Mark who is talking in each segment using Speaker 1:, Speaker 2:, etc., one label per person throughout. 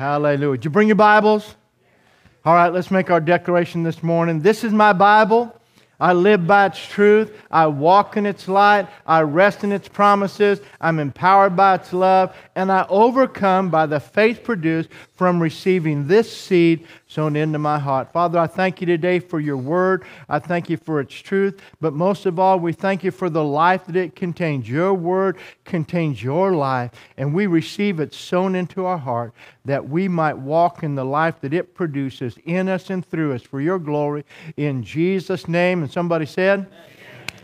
Speaker 1: Hallelujah. Did you bring your Bibles? All right, let's make our declaration this morning. This is my Bible. I live by its truth. I walk in its light. I rest in its promises. I'm empowered by its love. And I overcome by the faith produced from receiving this seed sown into my heart. Father, I thank you today for your word. I thank you for its truth. But most of all, we thank you for the life that it contains. Your word contains your life. And we receive it sown into our heart that we might walk in the life that it produces in us and through us for your glory. In Jesus' name. And somebody said,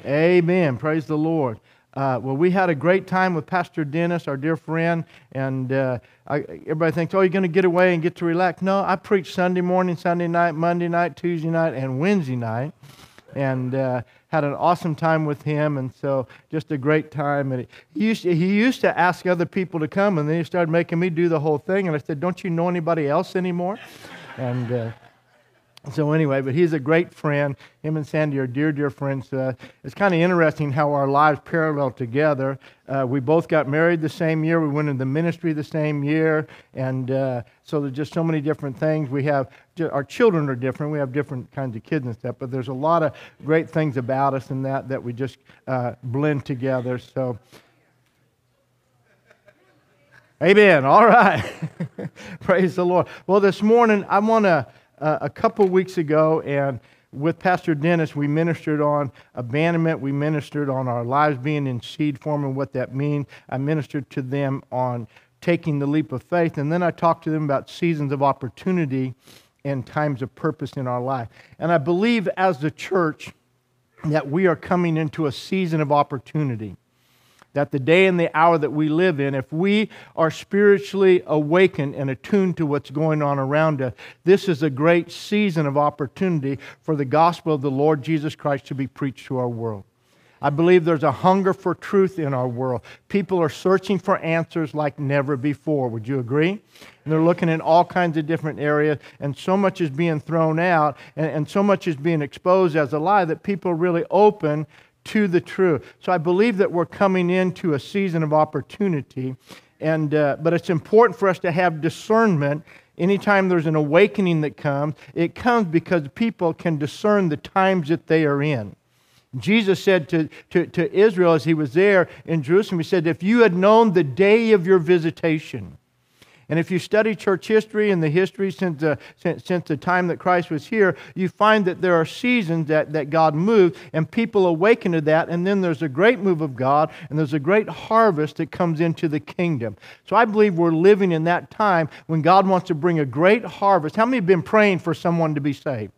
Speaker 1: Amen. Amen. Praise the Lord. Uh, well, we had a great time with Pastor Dennis, our dear friend, and uh, I, everybody thinks, oh, you're going to get away and get to relax. No, I preach Sunday morning, Sunday night, Monday night, Tuesday night, and Wednesday night, and uh, had an awesome time with him, and so just a great time. And he used, to, he used to ask other people to come, and then he started making me do the whole thing, and I said, don't you know anybody else anymore? And uh, so anyway, but he's a great friend. Him and Sandy are dear, dear friends. Uh, it's kind of interesting how our lives parallel together. Uh, we both got married the same year. We went into ministry the same year, and uh, so there's just so many different things. We have our children are different. We have different kinds of kids and stuff, but there's a lot of great things about us and that that we just uh, blend together. So. Amen. All right. Praise the Lord. Well, this morning I want to uh, a couple weeks ago, and with Pastor Dennis, we ministered on abandonment. We ministered on our lives being in seed form and what that means. I ministered to them on taking the leap of faith, and then I talked to them about seasons of opportunity and times of purpose in our life. And I believe as the church that we are coming into a season of opportunity that the day and the hour that we live in, if we are spiritually awakened and attuned to what's going on around us, this is a great season of opportunity for the gospel of the Lord Jesus Christ to be preached to our world. I believe there's a hunger for truth in our world. People are searching for answers like never before. Would you agree? And they're looking in all kinds of different areas, and so much is being thrown out, and, and so much is being exposed as a lie that people are really open to the truth. So I believe that we're coming into a season of opportunity, and, uh, but it's important for us to have discernment. Anytime there's an awakening that comes, it comes because people can discern the times that they are in. Jesus said to, to, to Israel as he was there in Jerusalem, He said, If you had known the day of your visitation, and if you study church history and the history since the, since, since, the time that Christ was here, you find that there are seasons that, that God moved and people awaken to that. And then there's a great move of God and there's a great harvest that comes into the kingdom. So I believe we're living in that time when God wants to bring a great harvest. How many have been praying for someone to be saved?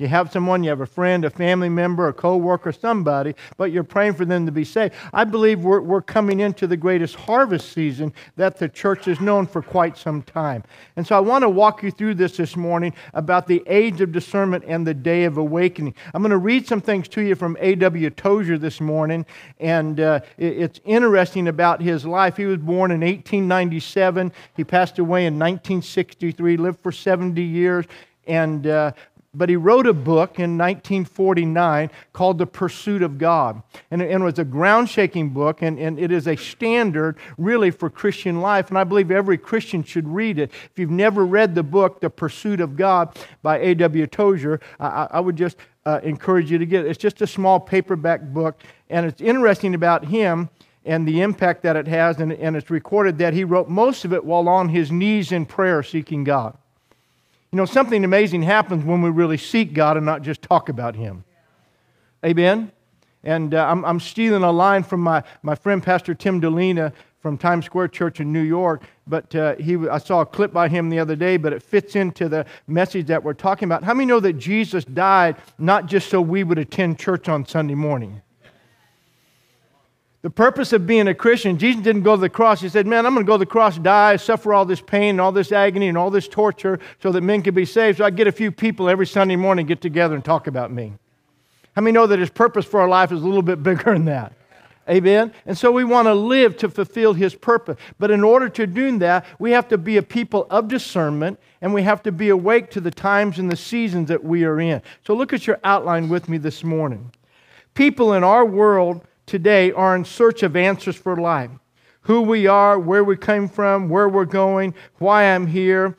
Speaker 1: You have someone, you have a friend, a family member, a co worker, somebody, but you're praying for them to be saved. I believe we're, we're coming into the greatest harvest season that the church has known for quite some time. And so I want to walk you through this this morning about the age of discernment and the day of awakening. I'm going to read some things to you from A.W. Tozer this morning, and uh, it, it's interesting about his life. He was born in 1897, he passed away in 1963, lived for 70 years. And uh, but he wrote a book in 1949 called The Pursuit of God. And it, was a ground shaking book, and, it is a standard really for Christian life. And I believe every Christian should read it. If you've never read the book, The Pursuit of God by A.W. Tozer, I, would just uh, encourage you to get it. It's just a small paperback book, and it's interesting about him and the impact that it has. And it's recorded that he wrote most of it while on his knees in prayer seeking God. You know, something amazing happens when we really seek God and not just talk about Him. Amen? And uh, I'm, I'm, stealing a line from my, my friend Pastor Tim Dilena from Times Square Church in New York. But uh, he, I saw a clip by him the other day, but it fits into the message that we're talking about. How many know that Jesus died not just so we would attend church on Sunday morning? The purpose of being a Christian, Jesus didn't go to the cross. He said, Man, I'm going to go to the cross, die, suffer all this pain and all this agony and all this torture so that men can be saved. So I get a few people every Sunday morning get together and talk about me. How many know that his purpose for our life is a little bit bigger than that? Amen? And so we want to live to fulfill his purpose. But in order to do that, we have to be a people of discernment and we have to be awake to the times and the seasons that we are in. So look at your outline with me this morning. People in our world today are in search of answers for life. who we are, where we came from, where we're going, why I'm here.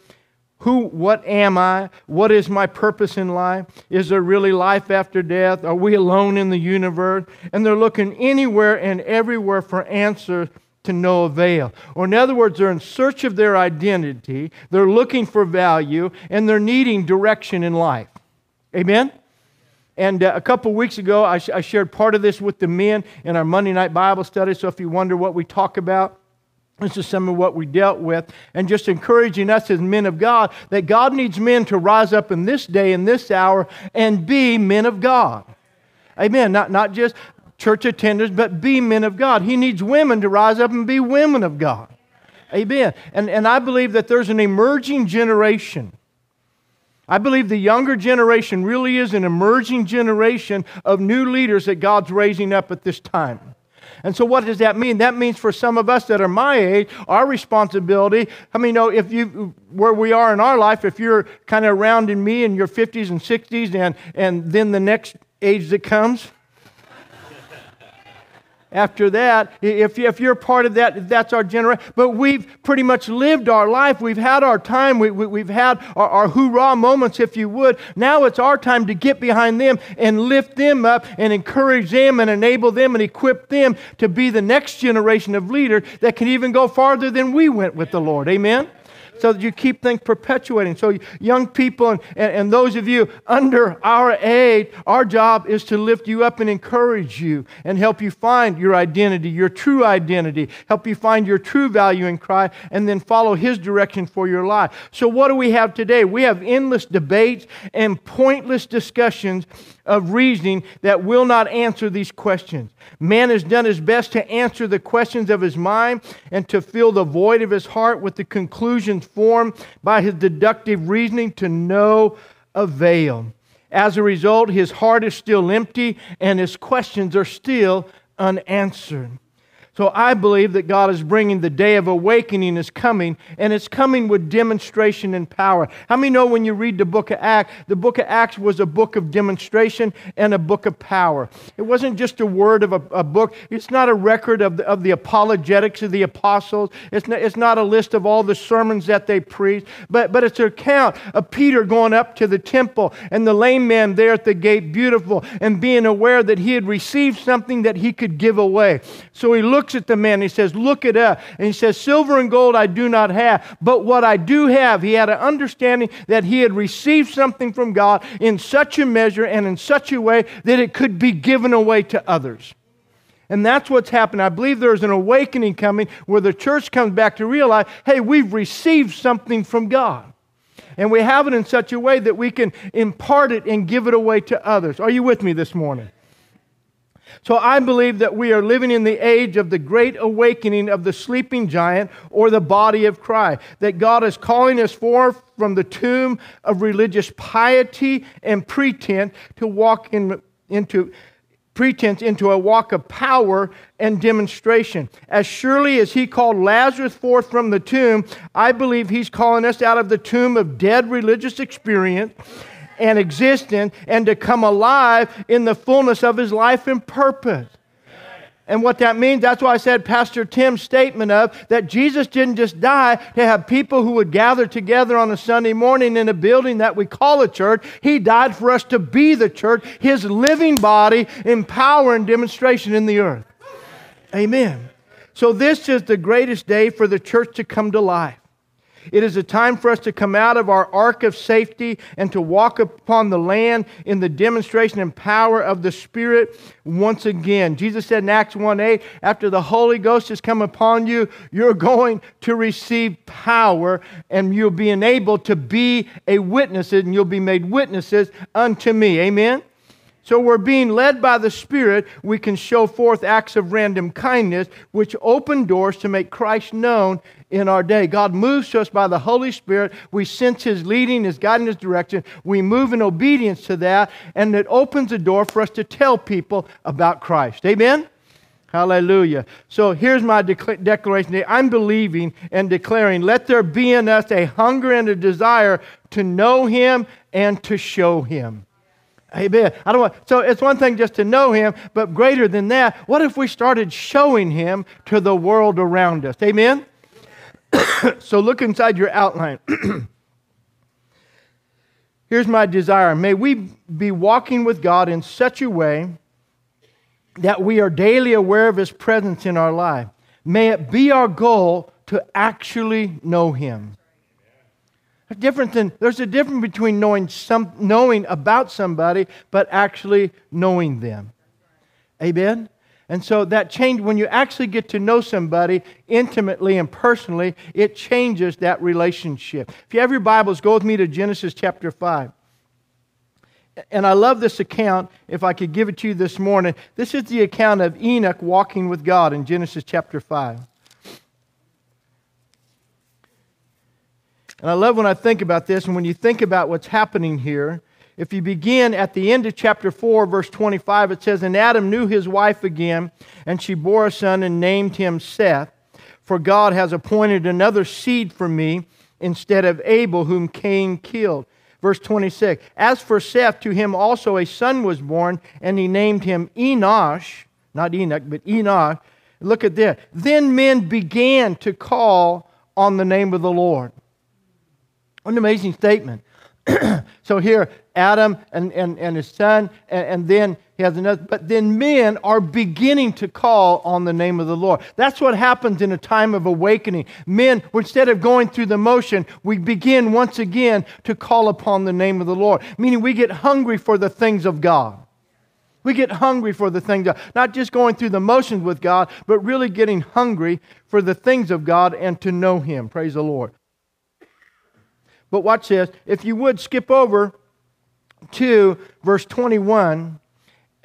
Speaker 1: Who, what am I? What is my purpose in life? Is there really life after death? Are we alone in the universe? And they're looking anywhere and everywhere for answers to no avail. Or, in other words, they're in search of their identity, they're looking for value, and they're needing direction in life. Amen? And uh, a couple weeks ago, I, sh- I shared part of this with the men in our Monday night Bible study. So, if you wonder what we talk about, this is some of what we dealt with, and just encouraging us as men of God that God needs men to rise up in this day, in this hour, and be men of God. Amen. Not, not just church attenders, but be men of God. He needs women to rise up and be women of God. Amen. And, and I believe that there's an emerging generation. I believe the younger generation really is an emerging generation of new leaders that God's raising up at this time. And so, what does that mean? That means for some of us that are my age, our responsibility. I mean, know if you where we are in our life, if you're kind of around in me in your 50s and 60s, and and then the next age that comes, after that. If, if you're part of that, that's our generation. But we've pretty much lived our life. We've had our time. We, we, have had our, our hoorah moments, if you would. Now it's our time to get behind them and lift them up and encourage them and enable them and equip them to be the next generation of leaders that can even go farther than we went with the Lord. Amen? So that you keep things perpetuating. So, young people and, and, and those of you under our age, our job is to lift you up and encourage you and help you find your identity, your true identity, help you find your true value in Christ, and then follow His direction for your life. So, what do we have today? We have endless debates and pointless discussions of reasoning that will not answer these questions. Man has done his best to answer the questions of his mind and to fill the void of his heart with the conclusions formed by his deductive reasoning to no avail. As a result, his heart is still empty and his questions are still unanswered. So I believe that God is bringing the day of awakening is coming, and it's coming with demonstration and power. How many know when you read the book of Acts, the book of Acts was a book of demonstration and a book of power? It wasn't just a word of a, a book, it's not a record of the, of the apologetics of the apostles, it's not, it's not a list of all the sermons that they preached, but, but it's an account of Peter going up to the temple and the lame man there at the gate, beautiful, and being aware that he had received something that he could give away. So he looked looks at the man he says, Look it up. And he says, Silver and gold I do not have, but what I do have, he had an understanding that he had received something from God in such a measure and in such a way that it could be given away to others. And that's what's happened. I believe there's an awakening coming where the church comes back to realize hey, we've received something from God. And we have it in such a way that we can impart it and give it away to others. Are you with me this morning? So I believe that we are living in the age of the great awakening of the sleeping giant or the body of Christ. That God is calling us forth from the tomb of religious piety and pretense to walk in, into pretense into a walk of power and demonstration. As surely as he called Lazarus forth from the tomb, I believe he's calling us out of the tomb of dead religious experience and existence and to come alive in the fullness of his life and purpose. And what that means, that's why I said Pastor Tim's statement of that Jesus didn't just die to have people who would gather together on a Sunday morning in a building that we call a church. He died for us to be the church, his living body in power and demonstration in the earth. Amen. So, this is the greatest day for the church to come to life. It is a time for us to come out of our ark of safety and to walk upon the land in the demonstration and power of the Spirit once again. Jesus said in Acts 1 8, after the Holy Ghost has come upon you, you're going to receive power and you'll be enabled to be a witness and you'll be made witnesses unto me. Amen? So we're being led by the Spirit. We can show forth acts of random kindness, which open doors to make Christ known in our day. God moves to us by the Holy Spirit. We sense His leading, His guiding, His direction. We move in obedience to that, and it opens the door for us to tell people about Christ. Amen? Hallelujah. So here's my declaration today. I'm believing and declaring, let there be in us a hunger and a desire to know Him and to show Him. Amen. I don't want, so it's one thing just to know him, but greater than that, what if we started showing him to the world around us? Amen? so look inside your outline. Here's my desire. May we be walking with God in such a way that we are daily aware of his presence in our life. May it be our goal to actually know him. Different than, there's a difference between knowing, some, knowing about somebody, but actually knowing them. Amen? And so that change, when you actually get to know somebody intimately and personally, it changes that relationship. If you have your Bibles, go with me to Genesis chapter 5. And I love this account, if I could give it to you this morning. This is the account of Enoch walking with God in Genesis chapter 5. And I love when I think about this, and when you think about what's happening here, if you begin at the end of chapter 4, verse 25, it says, And Adam knew his wife again, and she bore a son and named him Seth, for God has appointed another seed for me instead of Abel, whom Cain killed. Verse 26 As for Seth, to him also a son was born, and he named him Enosh, not Enoch, but Enosh. Look at this. Then men began to call on the name of the Lord. An amazing statement. so here, Adam and, and, and his son, and, and, then he has another, but then men are beginning to call on the name of the Lord. That's what happens in a time of awakening. Men, instead of going through the motion, we begin once again to call upon the name of the Lord, meaning we get hungry for the things of God. We get hungry for the things of not just going through the motions with God, but really getting hungry for the things of God and to know Him. Praise the Lord. But watch this. If you would skip over to verse 21,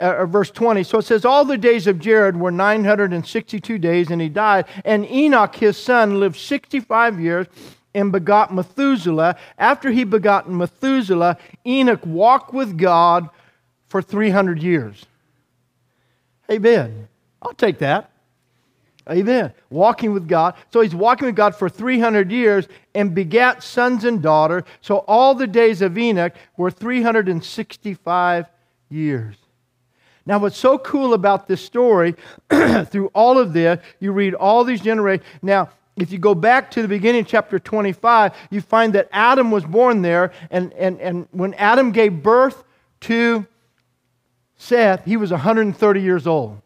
Speaker 1: uh, or verse 20. So it says, All the days of Jared were 962 days, and he died. And Enoch, his son, lived 65 years and begot Methuselah. After he begot Methuselah, Enoch walked with God for 300 years. Amen. I'll take that. Amen. Walking with God. So he's walking with God for 300 years and begat sons and daughters. So all the days of Enoch were 365 years. Now, what's so cool about this story, through all of this, you read all these generations. Now, if you go back to the beginning chapter 25, you find that Adam was born there, and, and, and when Adam gave birth to Seth, he was 130 years old.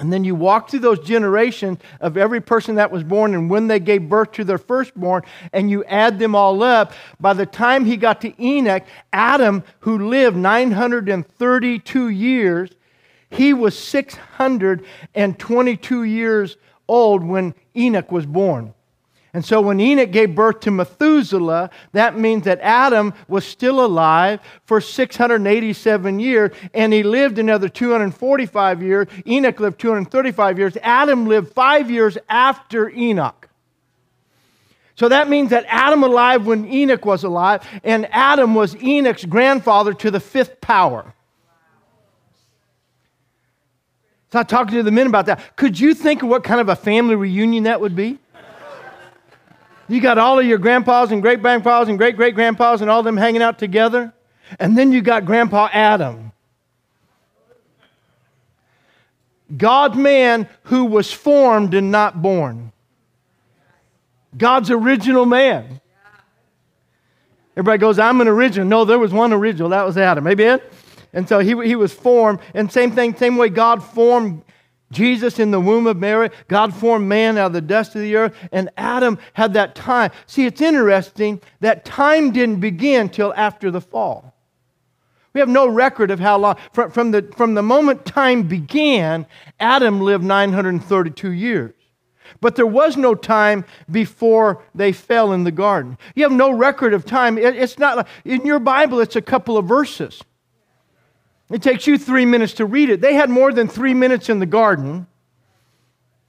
Speaker 1: And then you walk through those generations of every person that was born and when they gave birth to their firstborn, and you add them all up. By the time he got to Enoch, Adam, who lived 932 years, he was 622 years old when Enoch was born. And so when Enoch gave birth to Methuselah, that means that Adam was still alive for 687 years, and he lived another 245 years. Enoch lived 235 years. Adam lived five years after Enoch. So that means that Adam alive when Enoch was alive, and Adam was Enoch's grandfather to the fifth power. So I talked to the men about that. Could you think of what kind of a family reunion that would be? You got all of your grandpas and great grandpas and great great grandpas and all them hanging out together. And then you got Grandpa Adam. God man who was formed and not born. God's original man. Everybody goes, I'm an original. No, there was one original. That was Adam. Amen? And so he, he was formed. And same thing, same way God formed Jesus in the womb of Mary, God formed man out of the dust of the earth, and Adam had that time. See, it's interesting that time didn't begin till after the fall. We have no record of how long. From, the, from the moment time began, Adam lived 932 years. But there was no time before they fell in the garden. You have no record of time. It, it's not like, in your Bible, it's a couple of verses. It takes you three minutes to read it. They had more than three minutes in the garden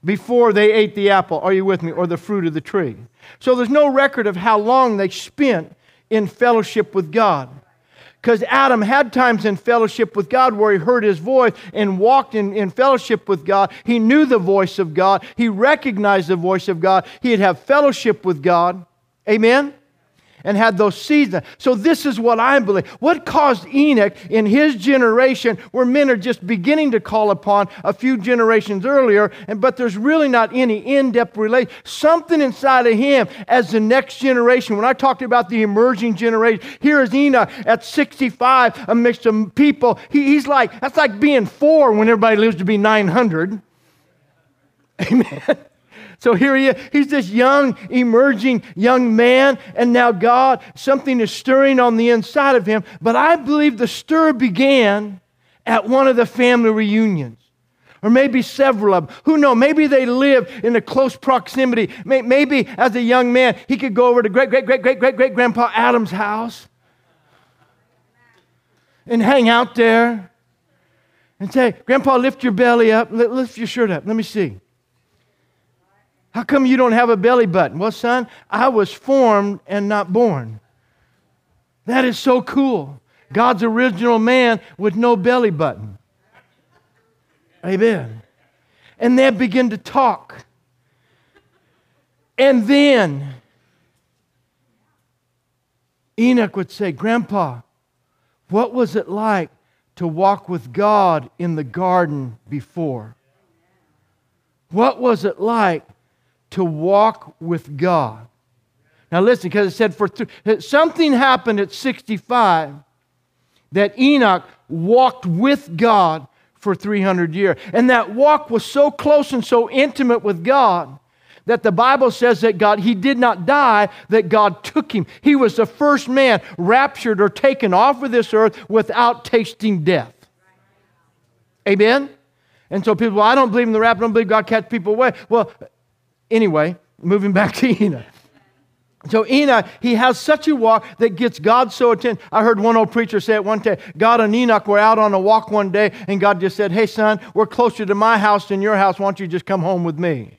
Speaker 1: before they ate the apple. Are you with me? Or the fruit of the tree. So there's no record of how long they spent in fellowship with God. Because Adam had times in fellowship with God where he heard his voice and walked in, in fellowship with God. He knew the voice of God, he recognized the voice of God, he'd have fellowship with God. Amen? And had those seasons. So, this is what I believe. What caused Enoch in his generation, where men are just beginning to call upon a few generations earlier, and, but there's really not any in depth relation, something inside of him as the next generation. When I talked about the emerging generation, here is Enoch at 65 amidst of people. He, he's like, that's like being four when everybody lives to be 900. Amen. So here he is. He's this young, emerging young man, and now God, something is stirring on the inside of him. But I believe the stir began at one of the family reunions. Or maybe several of them. Who knows? Maybe they lived in a close proximity. Maybe as a young man, he could go over to great, great, great, great, great, great grandpa Adam's house and hang out there and say, Grandpa, lift your belly up, lift your shirt up. Let me see. How come you don't have a belly button? Well, son, I was formed and not born. That is so cool. God's original man with no belly button. Amen. And they begin to talk. And then Enoch would say, Grandpa, what was it like to walk with God in the garden before? What was it like to walk with God. Now, listen, because it said for th- something happened at 65 that Enoch walked with God for 300 years. And that walk was so close and so intimate with God that the Bible says that God, he did not die, that God took him. He was the first man raptured or taken off of this earth without tasting death. Amen? And so people, well, I don't believe in the rapture, I don't believe God catches people away. Well, Anyway, moving back to Enoch. So Enoch, he has such a walk that gets God so attention. I heard one old preacher say it one day. God and Enoch were out on a walk one day, and God just said, Hey, son, we're closer to my house than your house. Why don't you just come home with me?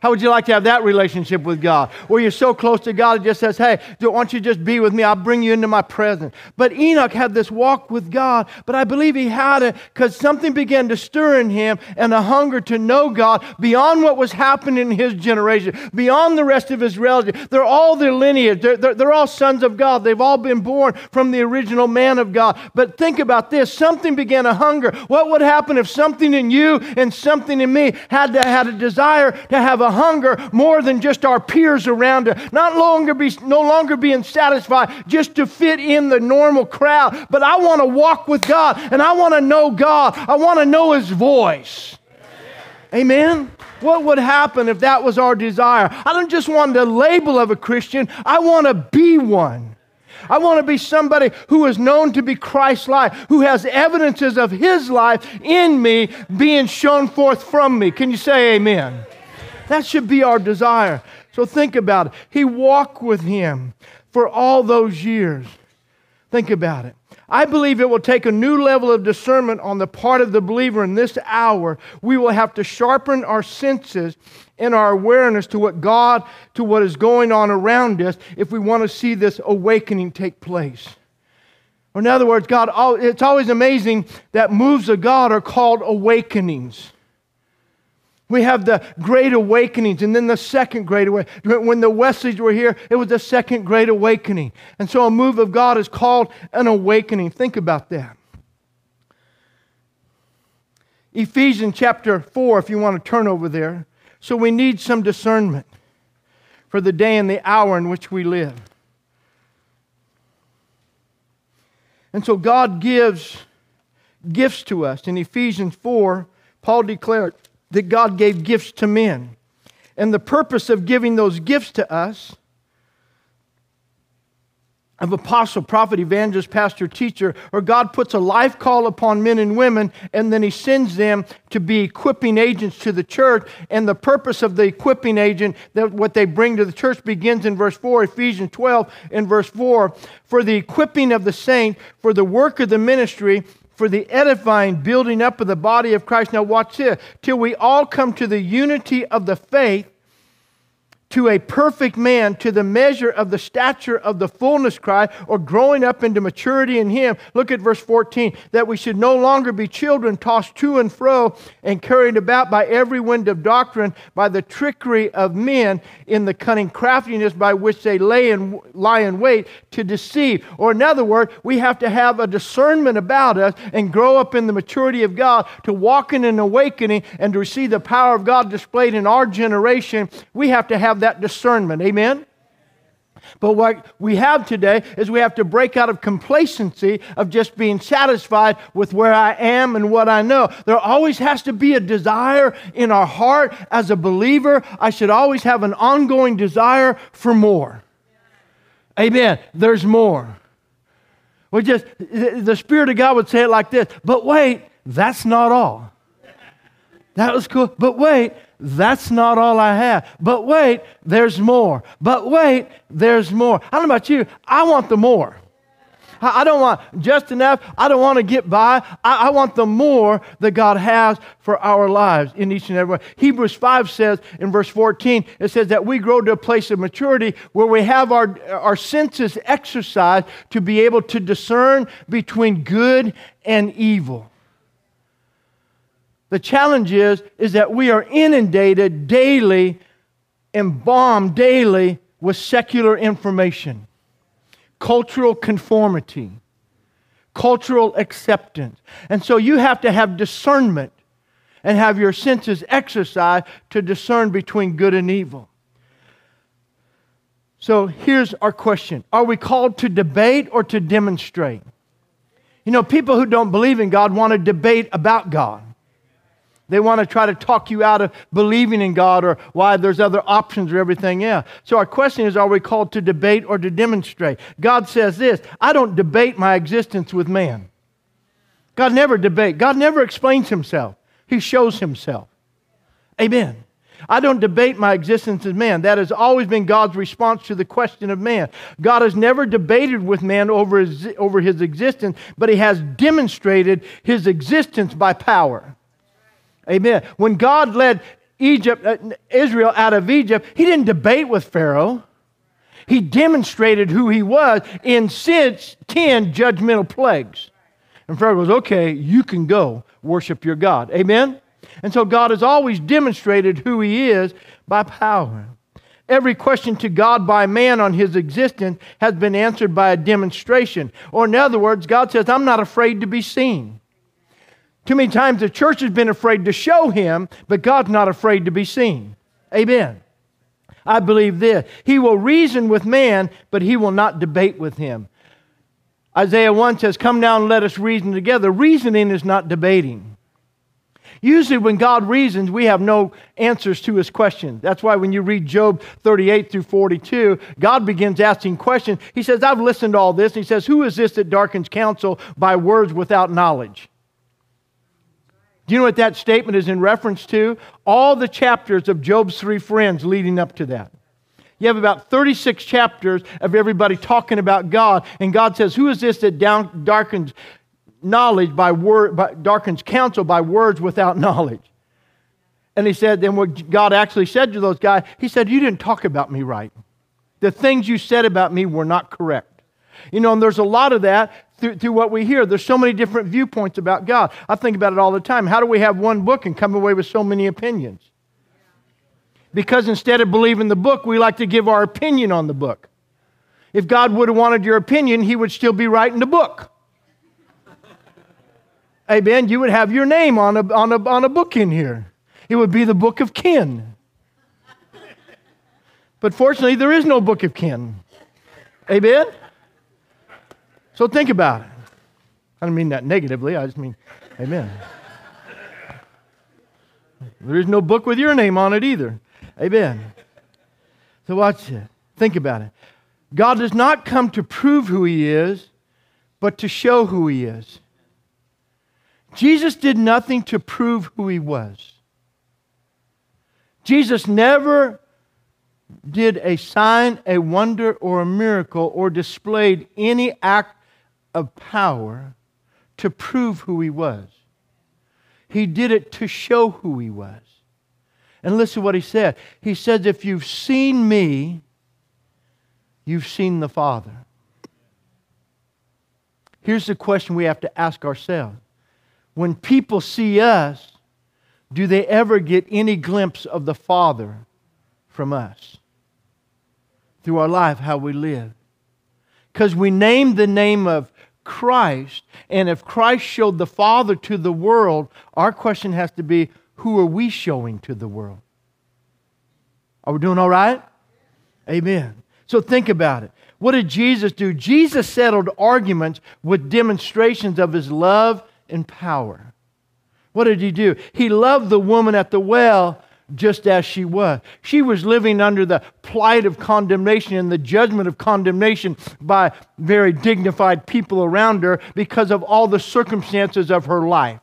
Speaker 1: How would you like to have that relationship with God? Where you're so close to God, it just says, Hey, why don't want you just be with me? I'll bring you into my presence. But Enoch had this walk with God, but I believe he had it because something began to stir in him and a hunger to know God beyond what was happening in his generation, beyond the rest of his relatives. They're all their lineage, they're, they're, they're all sons of God. They've all been born from the original man of God. But think about this something began to hunger. What would happen if something in you and something in me had, to, had a desire to have a hunger more than just our peers around us. Not longer be, no longer being satisfied just to fit in the normal crowd, but I want to walk with God and I want to know God. I want to know His voice. Amen? What would happen if that was our desire? I don't just want the label of a Christian, I want to be one. I want to be somebody who is known to be Christ like, who has evidences of his life in me being shown forth from me. Can you say amen? That should be our desire. So think about it. He walked with him for all those years. Think about it. I believe it will take a new level of discernment on the part of the believer in this hour. We will have to sharpen our senses and our awareness to what God, to what is going on around us if we want to see this awakening take place. Or in other words, God, it's always amazing that moves of God are called awakenings. We have the great awakenings and then the second great awakening. When the Wesleys were here, it was the second great awakening. And so a move of God is called an awakening. Think about that. Ephesians chapter 4, if you want to turn over there. So we need some discernment for the day and the hour in which we live. And so God gives gifts to us. In Ephesians 4, Paul declared, that God gave gifts to men. And the purpose of giving those gifts to us of apostle, prophet, evangelist, pastor, teacher, or God puts a life call upon men and women, and then He sends them to be equipping agents to the church. And the purpose of the equipping agent, that what they bring to the church, begins in verse 4, Ephesians 12, in verse 4 for the equipping of the saint, for the work of the ministry, for the edifying building up of the body of Christ. Now, watch this till we all come to the unity of the faith to a perfect man, to the measure of the stature of the fullness cry, or growing up into maturity in him. Look at verse 14 that we should no longer be children tossed to and fro and carried about by every wind of doctrine, by the trickery of men in the cunning craftiness by which they lay in, lie in wait to deceive. Or, in other words, we have to have a discernment about us and grow up in the maturity of God to walk in an awakening and to receive the power of God displayed in our generation. We have to have that discernment. Amen? But what we have today is we have to break out of complacency of just being satisfied with where I am and what I know. There always has to be a desire in our heart as a believer. I should always have an ongoing desire for more. Amen. There's more. We just, the Spirit of God would say it like this, but wait, that's not all. That was cool. But wait, that's not all I have. But wait, there's more. But wait, there's more. I don't know about you. I want the more. I don't want just enough. I don't want to get by. I, I, want the more that God has for our lives in each and every one. Hebrews 5 says in verse 14, it says that we grow to a place of maturity where we have our, our senses exercised to be able to discern between good and evil. The challenge is, is that we are inundated daily, embalmed daily with secular information, cultural conformity, cultural acceptance. And so you have to have discernment and have your senses exercised to discern between good and evil. So here's our question Are we called to debate or to demonstrate? You know, people who don't believe in God want to debate about God. They want to try to talk you out of believing in God or why there's other options or everything else. So, our question is are we called to debate or to demonstrate? God says this I don't debate my existence with man. God never debates, God never explains himself, He shows himself. Amen. I don't debate my existence as man. That has always been God's response to the question of man. God has never debated with man over his, over his existence, but he has demonstrated his existence by power. Amen. When God led Egypt, uh, Israel out of Egypt, he didn't debate with Pharaoh. He demonstrated who he was in six, 10 judgmental plagues. And Pharaoh goes, okay, you can go worship your God. Amen? And so God has always demonstrated who he is by power. Every question to God by man on his existence has been answered by a demonstration. Or, in other words, God says, I'm not afraid to be seen. Too many times the church has been afraid to show him, but God's not afraid to be seen. Amen. I believe this. He will reason with man, but he will not debate with him. Isaiah 1 says, Come down and let us reason together. Reasoning is not debating. Usually, when God reasons, we have no answers to his questions. That's why when you read Job 38 through 42, God begins asking questions. He says, I've listened to all this. And he says, Who is this that darkens counsel by words without knowledge? Do you know what that statement is in reference to? All the chapters of Job's three friends leading up to that. You have about 36 chapters of everybody talking about God, and God says, Who is this that down, darkens knowledge by word, by, darkens counsel by words without knowledge? And he said, then what God actually said to those guys, he said, You didn't talk about me right. The things you said about me were not correct. You know, and there's a lot of that through, through, what we hear. There's so many different viewpoints about God. I think about it all the time. How do we have one book and come away with so many opinions? Because instead of believing the book, we like to give our opinion on the book. If God would have wanted your opinion, He would still be writing the book. Amen. You would have your name on a, on, a, on a book in here. It would be the book of Ken. But fortunately, there is no book of Ken. Amen. So think about it. I don't mean that negatively, I just mean, amen. There is no book with your name on it either. Amen. So watch it. Think about it. God does not come to prove who he is, but to show who he is. Jesus did nothing to prove who he was. Jesus never did a sign, a wonder, or a miracle, or displayed any act of power to prove who he was. He did it to show who he was. And listen to what he said. He says, If you've seen me, you've seen the Father. Here's the question we have to ask ourselves When people see us, do they ever get any glimpse of the Father from us? Through our life, how we live. Because we name the name of Christ, and if Christ showed the Father to the world, our question has to be who are we showing to the world? Are we doing all right? Amen. So think about it. What did Jesus do? Jesus settled arguments with demonstrations of his love and power. What did he do? He loved the woman at the well just as she was. She was living under the plight of condemnation and the judgment of condemnation by very dignified people around her because of all the circumstances of her life.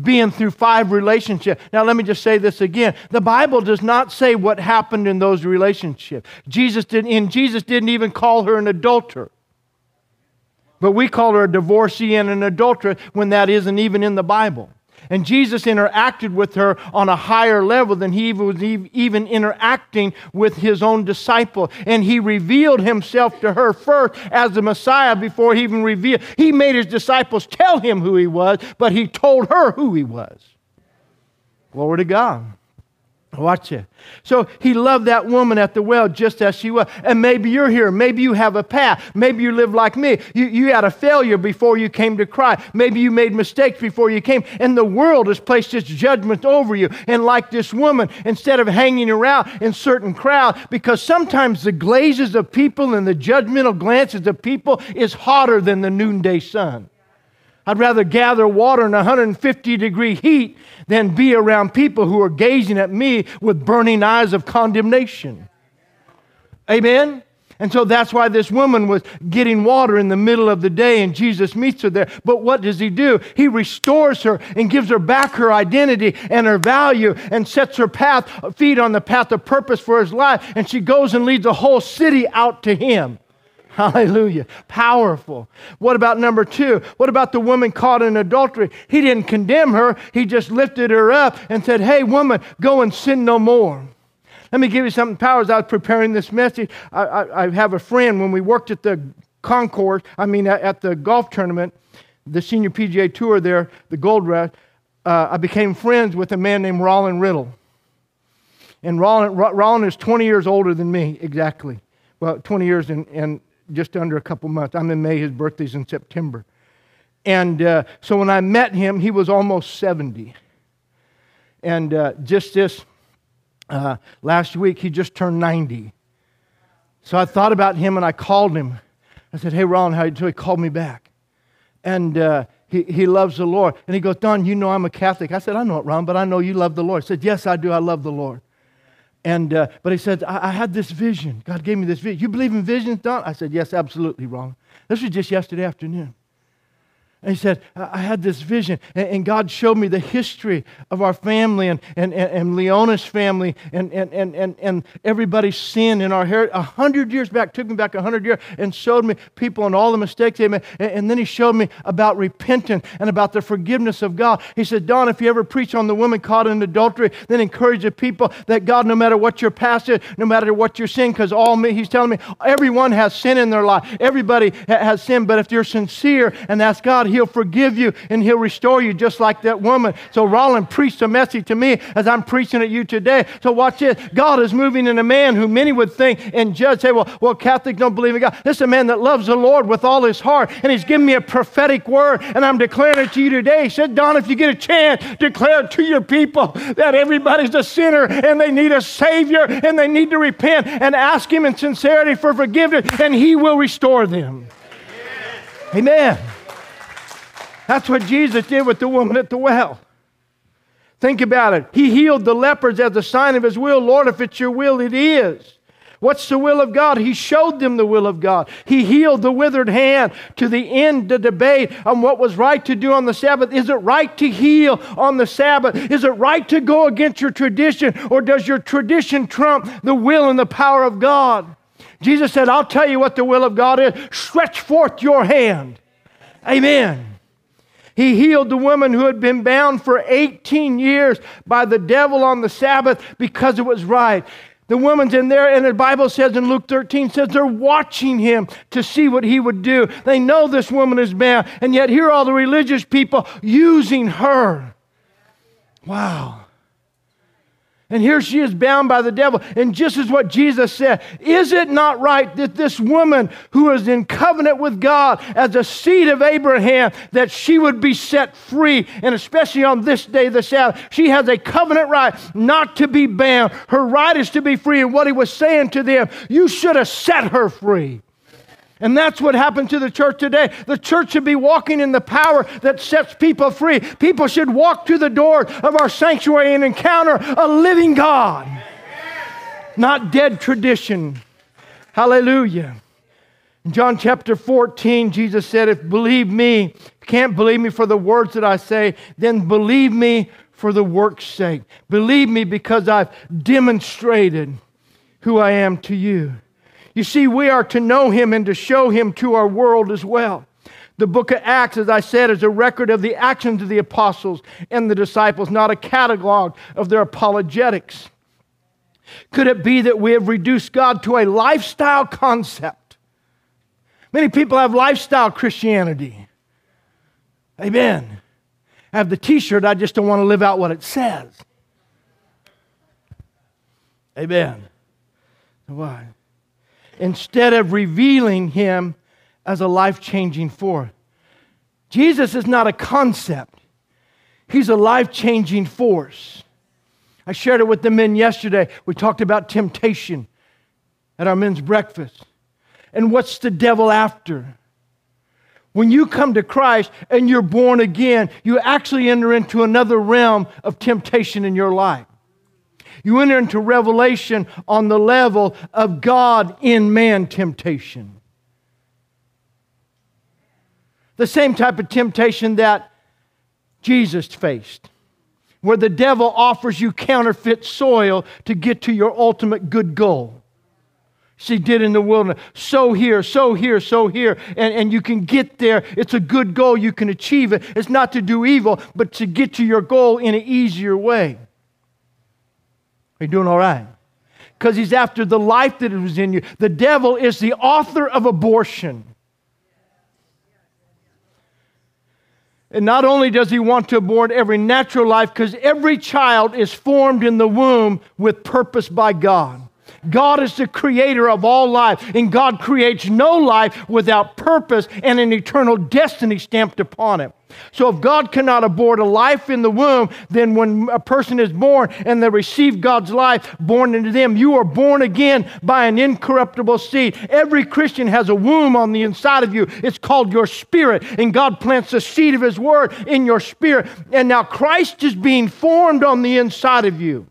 Speaker 1: Being through five relationships. Now, let me just say this again. The Bible does not say what happened in those relationships. Jesus didn't, and Jesus didn't even call her an adulterer. But we call her a divorcee and an adulteress when that isn't even in the Bible. And Jesus interacted with her on a higher level than he was even interacting with his own disciple. And he revealed himself to her first as the Messiah before he even revealed. He made his disciples tell him who he was, but he told her who he was. Glory to God. Watch it. So he loved that woman at the well just as she was. And maybe you're here. Maybe you have a path. Maybe you live like me. You, you had a failure before you came to Christ. Maybe you made mistakes before you came. And the world has placed its judgment over you. And like this woman, instead of hanging around in certain crowd, because sometimes the glazes of people and the judgmental glances of people is hotter than the noonday sun. I'd rather gather water in 150 degree heat than be around people who are gazing at me with burning eyes of condemnation. Amen? And so that's why this woman was getting water in the middle of the day and Jesus meets her there. But what does he do? He restores her and gives her back her identity and her value and sets her path, feet on the path of purpose for his life. And she goes and leads the whole city out to him. Hallelujah. Powerful. What about number two? What about the woman caught in adultery? He didn't condemn her, he just lifted her up and said, Hey, woman, go and sin no more. Let me give you something power as I was preparing this message. I, I, I have a friend when we worked at the concourse, I mean, at, at the golf tournament, the senior PGA tour there, the Gold Rush, uh, I became friends with a man named Rollin Riddle. And Rollin, Rollin is 20 years older than me, exactly. Well, 20 years and, and just under a couple months. I'm in May, his birthday's in September. And uh, so when I met him, he was almost 70. And uh, just this uh, last week, he just turned 90. So I thought about him and I called him. I said, Hey, Ron, how you doing? He called me back. And uh, he, he loves the Lord. And he goes, Don, you know I'm a Catholic. I said, I know it, Ron, but I know you love the Lord. He said, Yes, I do. I love the Lord. And, uh, but he said, I, I, had this vision. God gave me this vision. You believe in visions, Don? I said, Yes, absolutely, Ron. This was just yesterday afternoon. And he said, I had this vision, and God showed me the history of our family and, and, and, and Leona's family and, and, and, and, and everybody's sin in our heritage. A hundred years back, took me back a hundred years and showed me people and all the mistakes they made. And, and then he showed me about repentance and about the forgiveness of God. He said, Don, if you ever preach on the woman caught in adultery, then encourage the people that God, no matter what your past is, no matter what your sin, because all me, he's telling me, everyone has sin in their life. Everybody has sin, but if you're sincere and ask God, He'll forgive you and He'll restore you just like that woman. So Rollin preached a message to me as I'm preaching at you today. So watch this. God is moving in a man who many would think and judge, say, well, well, Catholics don't believe in God. This is a man that loves the Lord with all his heart. And he's giving me a prophetic word, and I'm declaring it to you today. He said, Don, if you get a chance, declare to your people that everybody's a sinner and they need a Savior and they need to repent and ask Him in sincerity for forgiveness, and He will restore them. Amen. That's what Jesus did with the woman at the well. Think about it. He healed the lepers as a sign of his will. Lord, if it's your will, it is. What's the will of God? He showed them the will of God. He healed the withered hand to the end the debate on what was right to do on the Sabbath. Is it right to heal on the Sabbath? Is it right to go against your tradition? Or does your tradition trump the will and the power of God? Jesus said, I'll tell you what the will of God is. Stretch forth your hand. Amen. He healed the woman who had been bound for 18 years by the devil on the Sabbath because it was right. The woman's in there, and the Bible says in Luke 13, says they're watching him to see what he would do. They know this woman is bound, and yet here are all the religious people using her. Wow. And here she is bound by the devil. And just as what Jesus said, is it not right that this woman who is in covenant with God as a seed of Abraham, that she would be set free? And especially on this day, the Sabbath, she has a covenant right not to be bound. Her right is to be free. And what he was saying to them, you should have set her free. And that's what happened to the church today. The church should be walking in the power that sets people free. People should walk to the door of our sanctuary and encounter a living God, not dead tradition. Hallelujah. In John chapter 14, Jesus said, If believe me, can't believe me for the words that I say, then believe me for the work's sake. Believe me because I've demonstrated who I am to you. You see, we are to know him and to show him to our world as well. The book of Acts, as I said, is a record of the actions of the apostles and the disciples, not a catalog of their apologetics. Could it be that we have reduced God to a lifestyle concept? Many people have lifestyle Christianity. Amen. I have the t shirt, I just don't want to live out what it says. Amen. Why? Instead of revealing him as a life changing force. Jesus is not a concept, he's a life changing force. I shared it with the men yesterday. We talked about temptation at our men's breakfast. And what's the devil after? When you come to Christ and you're born again, you actually enter into another realm of temptation in your life. You enter into revelation on the level of God in man temptation. The same type of temptation that Jesus faced, where the devil offers you counterfeit soil to get to your ultimate good goal. She did in the wilderness. So here, so here, so here. And, and you can get there. It's a good goal. You can achieve it. It's not to do evil, but to get to your goal in an easier way. Are you doing all right? Because he's after the life that was in you. The devil is the author of abortion. And not only does he want to abort every natural life, because every child is formed in the womb with purpose by God. God is the creator of all life, and God creates no life without purpose and an eternal destiny stamped upon it. So, if God cannot abort a life in the womb, then when a person is born and they receive God's life born into them, you are born again by an incorruptible seed. Every Christian has a womb on the inside of you. It's called your spirit, and God plants the seed of His word in your spirit. And now Christ is being formed on the inside of you.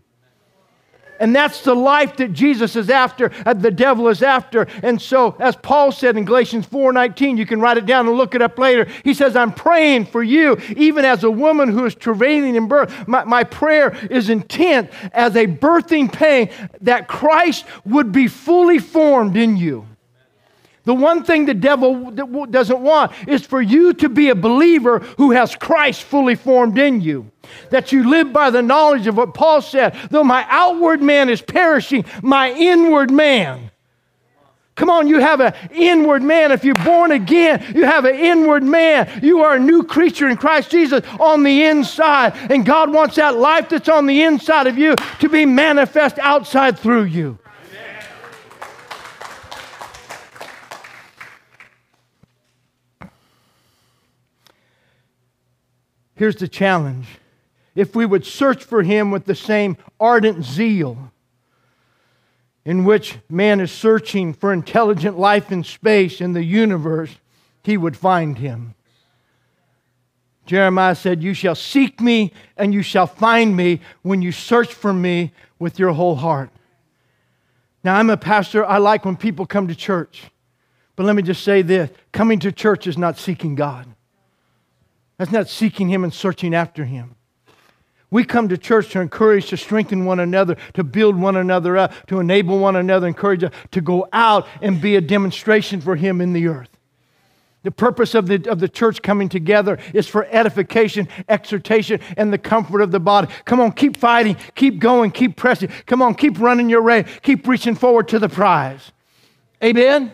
Speaker 1: And that's the life that Jesus is after, uh, the devil is after. And so, as Paul said in Galatians 4:19, you can write it down and look it up later. He says, I'm praying for you, even as a woman who is travailing in birth. My, my prayer is intent as a birthing pain that Christ would be fully formed in you. The one thing the devil doesn't want is for you to be a believer who has Christ fully formed in you. That you live by the knowledge of what Paul said. Though my outward man is perishing, my inward man. Come on, you have an inward man. If you're born again, you have an inward man. You are a new creature in Christ Jesus on the inside. And God wants that life that's on the inside of you to be manifest outside through you. Here's the challenge if we would search for him with the same ardent zeal in which man is searching for intelligent life in space in the universe, he would find him. Jeremiah said, You shall seek me and you shall find me when you search for me with your whole heart. Now, I'm a pastor. I like when people come to church. But let me just say this coming to church is not seeking God. That's not seeking Him and searching after Him. We come to church to encourage, to strengthen one another, to build one another up, to enable one another, encourage us to go out and be a demonstration for Him in the earth. The purpose of the, of the church coming together is for edification, exhortation, and the comfort of the body. Come on, keep fighting, keep going, keep pressing. Come on, keep running your race, keep reaching forward to the prize. Amen?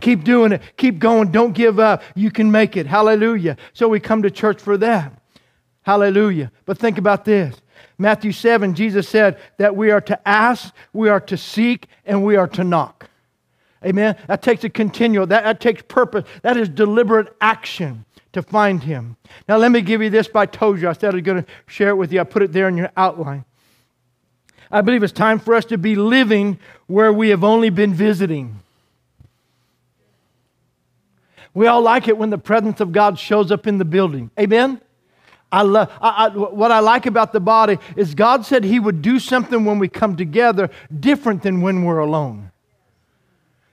Speaker 1: Keep doing it, keep going, don't give up. You can make it. Hallelujah. So we come to church for that. Hallelujah. But think about this. Matthew 7, Jesus said that we are to ask, we are to seek, and we are to knock. Amen. That takes a continual, that, that takes purpose. That is deliberate action to find him. Now, let me give you this. Told you, I said I was going to share it with you. I put it there in your outline. I believe it's time for us to be living where we have only been visiting. We all like it when the presence of God shows up in the building. Amen? I love, I, I, what I like about the body is God said He would do something when we come together different than when we're alone.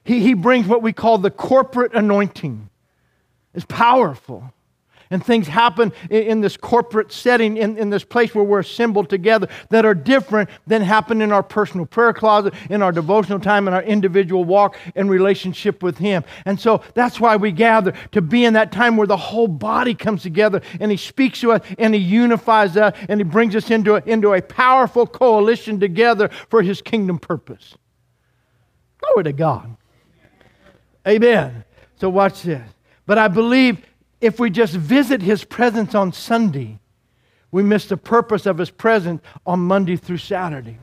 Speaker 1: He, he brings what we call the corporate anointing. It's powerful. And things happen in, in this corporate setting, in, in this place where we're assembled together, that are different than happen in our personal prayer closet, in our devotional time, in our individual walk and relationship with Him. And so that's why we gather to be in that time where the whole body comes together and He speaks to us and He unifies us and He brings us into a, into a powerful coalition together for His kingdom purpose. Glory to God. Amen. So watch this. But I believe if we just visit his presence on Sunday, we miss the purpose of his presence on Monday through Saturday.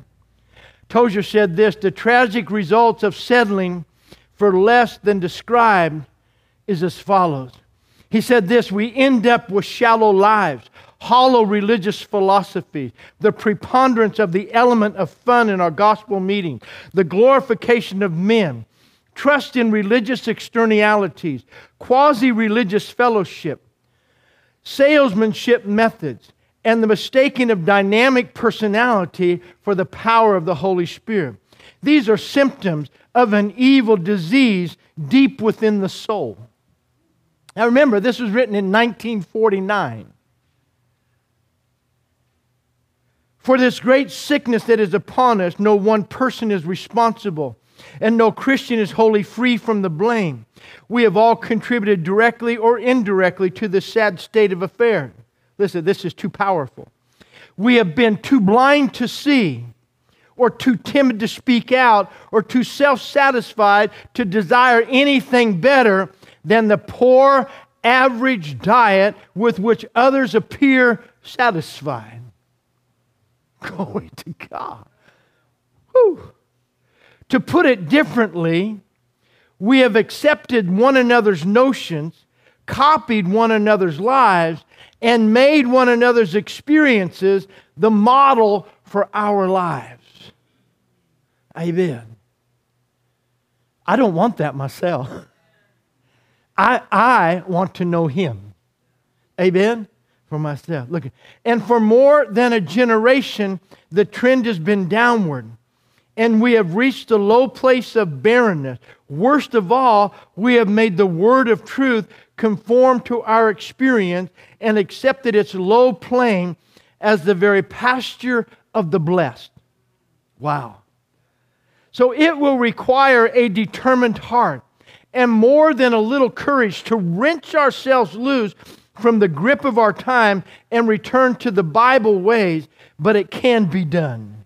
Speaker 1: Tozer said this the tragic results of settling for less than described is as follows. He said this we end up with shallow lives, hollow religious philosophy, the preponderance of the element of fun in our gospel meetings, the glorification of men, trust in religious externalities, quasi religious fellowship, salesmanship methods, and the mistaking of dynamic personality for the power of the Holy Spirit. These are symptoms of an evil disease deep within the soul. Now remember, this was written in 1949. For this great sickness that is upon us, no one person is responsible and no Christian is wholly free from the blame. We have all contributed directly or indirectly to this sad state of affairs. Listen, this is too powerful. We have been too blind to see, or too timid to speak out, or too self satisfied to desire anything better than the poor, average diet with which others appear satisfied. Glory to God. Whew. To put it differently, we have accepted one another's notions, copied one another's lives, and made one another's experiences the model for our lives. Amen. I don't want that myself. I, I want to know Him. Amen? For myself. Look, and for more than a generation, the trend has been downward and we have reached the low place of barrenness. Worst of all, we have made the word of truth conform to our experience and accepted its low plane as the very pasture of the blessed. Wow. So it will require a determined heart and more than a little courage to wrench ourselves loose from the grip of our time and return to the Bible ways, but it can be done.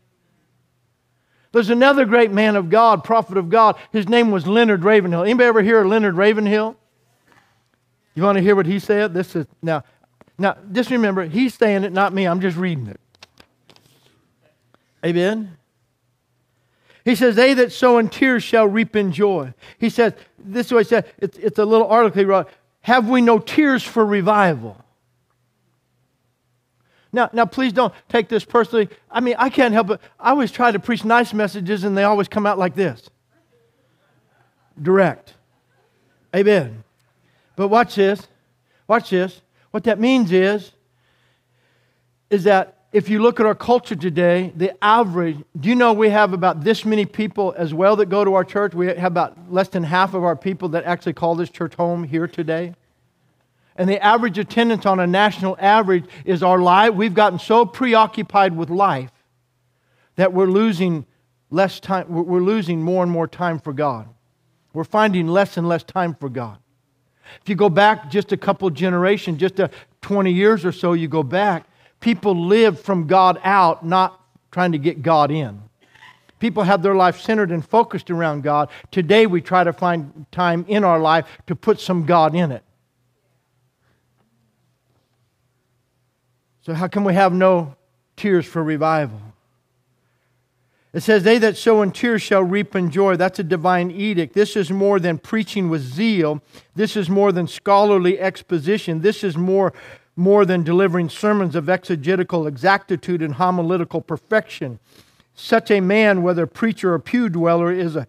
Speaker 1: There's another great man of God, prophet of God. His name was Leonard Ravenhill. Anybody ever hear of Leonard Ravenhill? You want to hear what he said? This is now. Now, just remember, he's saying it, not me. I'm just reading it. Amen. He says, They that sow in tears shall reap in joy. He says, This is what he said. It's, it's a little article he wrote. Have we no tears for revival? Now, now, please don't take this personally. I mean, I can't help it. I always try to preach nice messages, and they always come out like this direct. Amen. But watch this. Watch this. What that means is, is that if you look at our culture today, the average, do you know we have about this many people as well that go to our church? We have about less than half of our people that actually call this church home here today. And the average attendance on a national average is our life. We've gotten so preoccupied with life that we're losing less time, we're losing more and more time for God. We're finding less and less time for God. If you go back just a couple generations, just a 20 years or so, you go back, people lived from God out, not trying to get God in. People have their life centered and focused around God. Today, we try to find time in our life to put some God in it. So, how can we have no tears for revival? It says, They that sow in tears shall reap in joy. That's a divine edict. This is more than preaching with zeal. This is more than scholarly exposition. This is more, more than delivering sermons of exegetical exactitude and homiletical perfection. Such a man, whether preacher or pew dweller, is a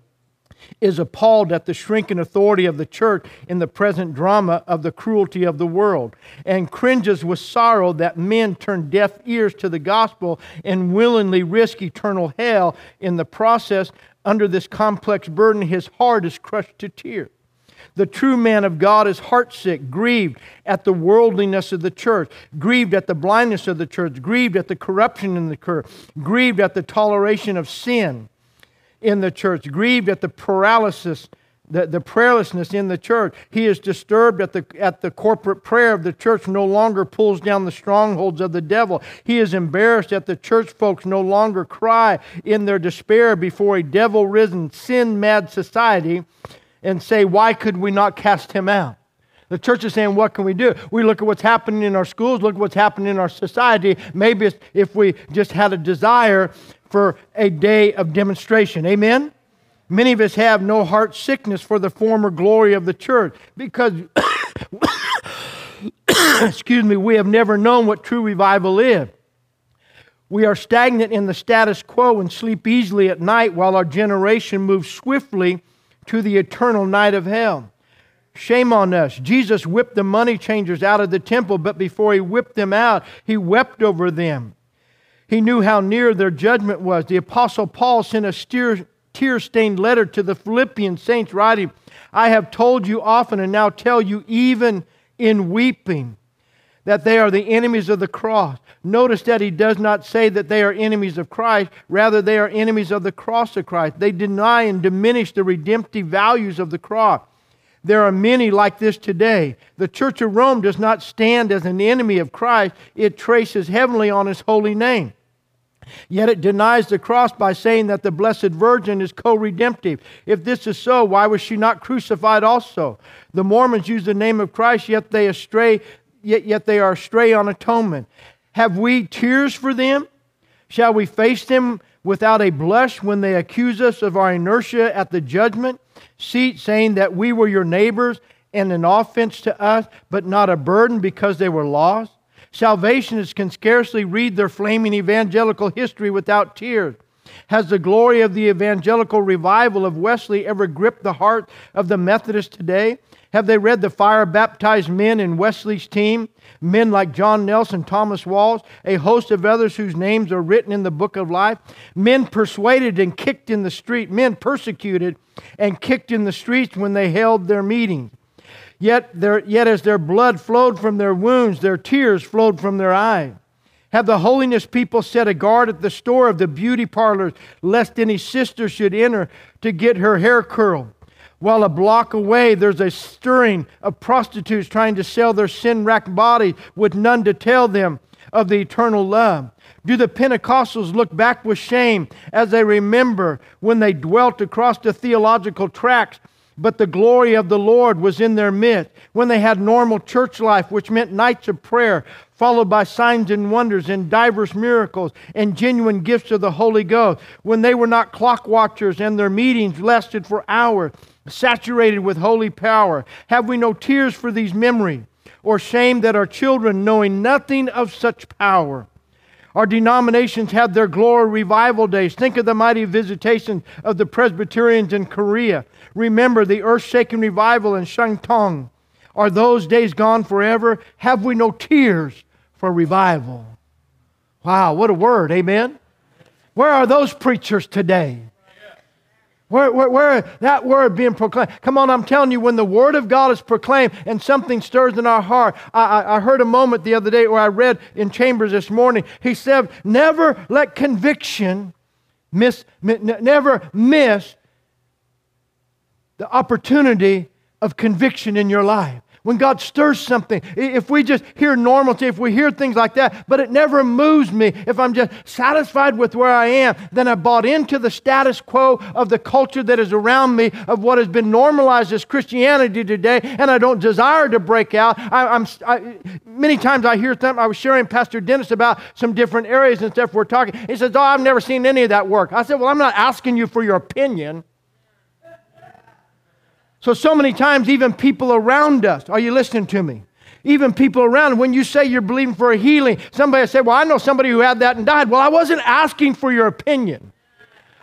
Speaker 1: is appalled at the shrinking authority of the church in the present drama of the cruelty of the world, and cringes with sorrow that men turn deaf ears to the gospel and willingly risk eternal hell in the process. Under this complex burden, his heart is crushed to tears. The true man of God is heartsick, grieved at the worldliness of the church, grieved at the blindness of the church, grieved at the corruption in the church, grieved at the toleration of sin in the church, grieved at the paralysis, the, the prayerlessness in the church. He is disturbed at the, at the corporate prayer of the church no longer pulls down the strongholds of the devil. He is embarrassed that the church folks no longer cry in their despair before a devil risen, sin mad society and say, Why could we not cast him out? The church is saying, What can we do? We look at what's happening in our schools, look at what's happening in our society. Maybe if we just had a desire for a day of demonstration. Amen? Many of us have no heart sickness for the former glory of the church because, excuse me, we have never known what true revival is. We are stagnant in the status quo and sleep easily at night while our generation moves swiftly to the eternal night of hell. Shame on us. Jesus whipped the money changers out of the temple, but before he whipped them out, he wept over them. He knew how near their judgment was. The Apostle Paul sent a tear stained letter to the Philippian saints, writing, I have told you often and now tell you, even in weeping, that they are the enemies of the cross. Notice that he does not say that they are enemies of Christ, rather, they are enemies of the cross of Christ. They deny and diminish the redemptive values of the cross. There are many like this today. The Church of Rome does not stand as an enemy of Christ, it traces heavenly on his holy name. Yet it denies the cross by saying that the Blessed Virgin is co redemptive. If this is so, why was she not crucified also? The Mormons use the name of Christ, yet they astray, yet, yet they are astray on atonement. Have we tears for them? Shall we face them without a blush when they accuse us of our inertia at the judgment? Seat, saying that we were your neighbors and an offense to us, but not a burden because they were lost? Salvationists can scarcely read their flaming evangelical history without tears. Has the glory of the evangelical revival of Wesley ever gripped the heart of the Methodist today? Have they read the fire baptized men in Wesley's team? Men like John Nelson, Thomas Walsh, a host of others whose names are written in the book of life. Men persuaded and kicked in the street, men persecuted and kicked in the streets when they held their meetings. Yet, their, yet as their blood flowed from their wounds, their tears flowed from their eyes. Have the holiness people set a guard at the store of the beauty parlors, lest any sister should enter to get her hair curled? While a block away, there's a stirring of prostitutes trying to sell their sin racked bodies with none to tell them of the eternal love. Do the Pentecostals look back with shame as they remember when they dwelt across the theological tracks, but the glory of the Lord was in their midst? When they had normal church life, which meant nights of prayer, followed by signs and wonders and diverse miracles and genuine gifts of the Holy Ghost? When they were not clock watchers and their meetings lasted for hours, saturated with holy power? Have we no tears for these memories? Or shame that our children, knowing nothing of such power, our denominations have their glory revival days. Think of the mighty visitation of the Presbyterians in Korea. Remember the earth shaking revival in Shantung. Are those days gone forever? Have we no tears for revival? Wow, what a word. Amen. Where are those preachers today? Where, where, where, that word being proclaimed. Come on, I'm telling you, when the word of God is proclaimed and something stirs in our heart. I, I, I heard a moment the other day where I read in Chambers this morning. He said, Never let conviction miss, never miss the opportunity of conviction in your life. When God stirs something, if we just hear normalcy, if we hear things like that, but it never moves me, if I'm just satisfied with where I am, then I bought into the status quo of the culture that is around me, of what has been normalized as Christianity today, and I don't desire to break out. I, am many times I hear them, I was sharing Pastor Dennis about some different areas and stuff we're talking. He says, Oh, I've never seen any of that work. I said, Well, I'm not asking you for your opinion. So, so many times, even people around us, are you listening to me? Even people around, when you say you're believing for a healing, somebody say, Well, I know somebody who had that and died. Well, I wasn't asking for your opinion.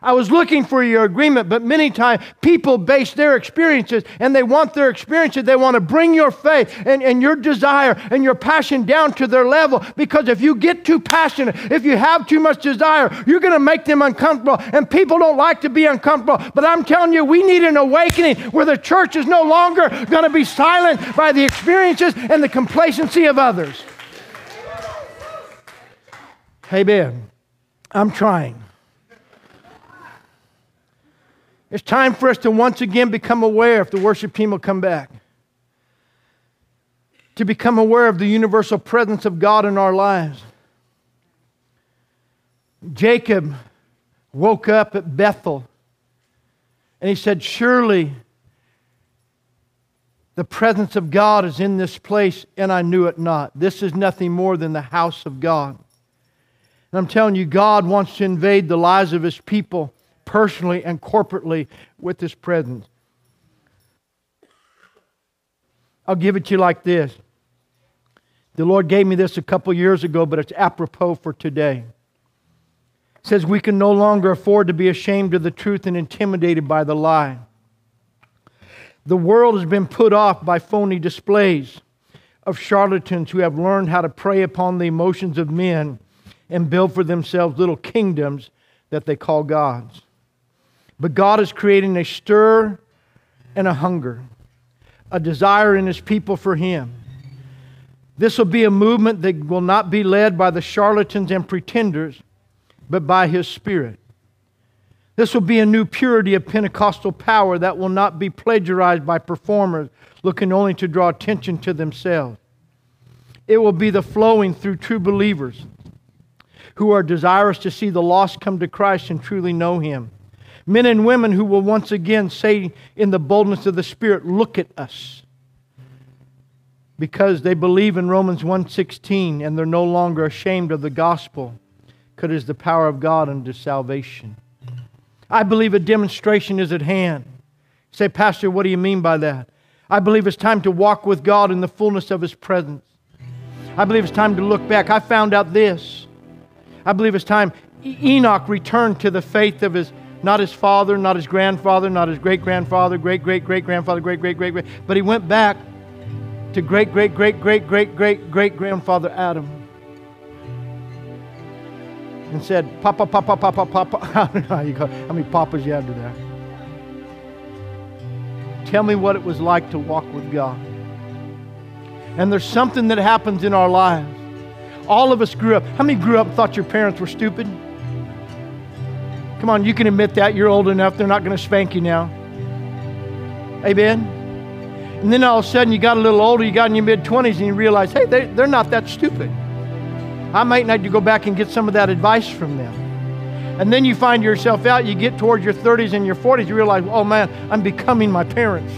Speaker 1: I was looking for your agreement, but many times people base their experiences and they want their experiences. They want to bring your faith and, and your desire and your passion down to their level because if you get too passionate, if you have too much desire, you're going to make them uncomfortable. And people don't like to be uncomfortable. But I'm telling you, we need an awakening where the church is no longer going to be silent by the experiences and the complacency of others. Hey, Ben, I'm trying. It's time for us to once again become aware, if the worship team will come back, to become aware of the universal presence of God in our lives. Jacob woke up at Bethel and he said, Surely the presence of God is in this place, and I knew it not. This is nothing more than the house of God. And I'm telling you, God wants to invade the lives of his people personally and corporately with His presence. I'll give it to you like this. The Lord gave me this a couple years ago, but it's apropos for today. It says we can no longer afford to be ashamed of the truth and intimidated by the lie. The world has been put off by phony displays of charlatans who have learned how to prey upon the emotions of men and build for themselves little kingdoms that they call gods. But God is creating a stir and a hunger, a desire in His people for Him. This will be a movement that will not be led by the charlatans and pretenders, but by His Spirit. This will be a new purity of Pentecostal power that will not be plagiarized by performers looking only to draw attention to themselves. It will be the flowing through true believers who are desirous to see the lost come to Christ and truly know Him. Men and women who will once again say in the boldness of the Spirit, Look at us. Because they believe in Romans 1:16 and they're no longer ashamed of the gospel, because it is the power of God unto salvation. I believe a demonstration is at hand. Say, Pastor, what do you mean by that? I believe it's time to walk with God in the fullness of His presence. I believe it's time to look back. I found out this. I believe it's time Enoch returned to the faith of his not his father, not his grandfather, not his great grandfather, great great great grandfather, great great great great, but he went back to great great great great great great great grandfather Adam and said, Papa, Papa, Papa, Papa. How, how many papas you have to there. Tell me what it was like to walk with God. And there's something that happens in our lives. All of us grew up. How many grew up and thought your parents were stupid? Come on, you can admit that. You're old enough. They're not going to spank you now. Amen? And then all of a sudden, you got a little older, you got in your mid 20s, and you realize, hey, they, they're not that stupid. I might need to go back and get some of that advice from them. And then you find yourself out, you get towards your 30s and your 40s, you realize, oh man, I'm becoming my parents.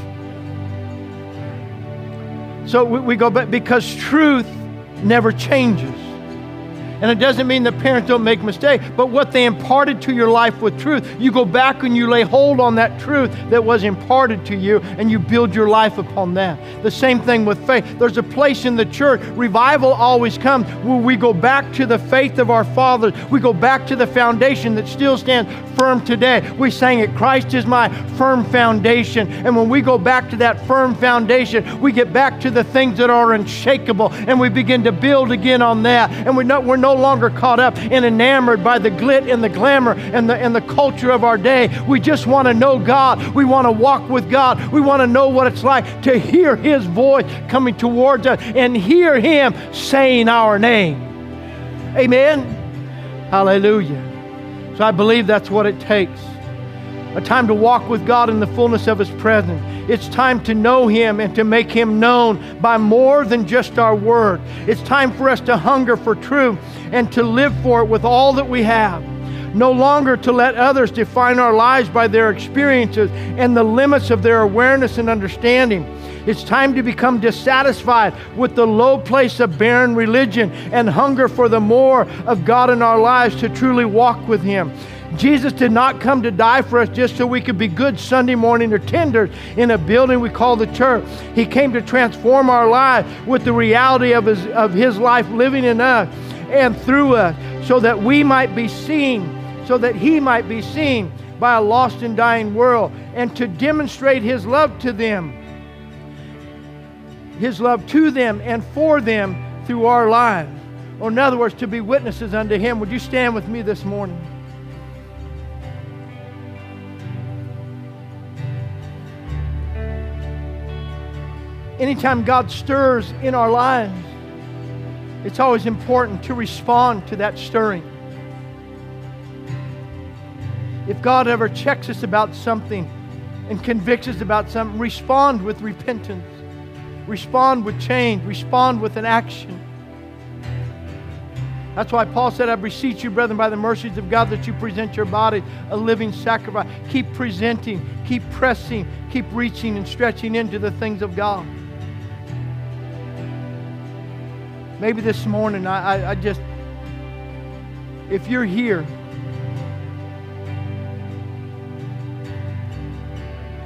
Speaker 1: So we, we go back because truth never changes. And it doesn't mean the parents don't make mistakes, but what they imparted to your life with truth, you go back and you lay hold on that truth that was imparted to you and you build your life upon that. The same thing with faith. There's a place in the church, revival always comes where we go back to the faith of our fathers. We go back to the foundation that still stands firm today. We sang it, Christ is my firm foundation. And when we go back to that firm foundation, we get back to the things that are unshakable and we begin to build again on that. And we're, we're no longer caught up and enamored by the glit and the glamour and the, and the culture of our day. We just want to know God. We want to walk with God. We want to know what it's like to hear His voice coming towards us and hear Him saying our name. Amen. Hallelujah. So I believe that's what it takes. A time to walk with God in the fullness of His presence. It's time to know Him and to make Him known by more than just our word. It's time for us to hunger for truth and to live for it with all that we have. No longer to let others define our lives by their experiences and the limits of their awareness and understanding. It's time to become dissatisfied with the low place of barren religion and hunger for the more of God in our lives to truly walk with Him. Jesus did not come to die for us just so we could be good Sunday morning attenders in a building we call the church. He came to transform our lives with the reality of his, of his life living in us and through us so that we might be seen, so that he might be seen by a lost and dying world and to demonstrate his love to them, his love to them and for them through our lives. Or, in other words, to be witnesses unto him. Would you stand with me this morning? Anytime God stirs in our lives, it's always important to respond to that stirring. If God ever checks us about something and convicts us about something, respond with repentance, respond with change, respond with an action. That's why Paul said, I beseech you, brethren, by the mercies of God, that you present your body a living sacrifice. Keep presenting, keep pressing, keep reaching and stretching into the things of God. Maybe this morning, I, I, I just, if you're here,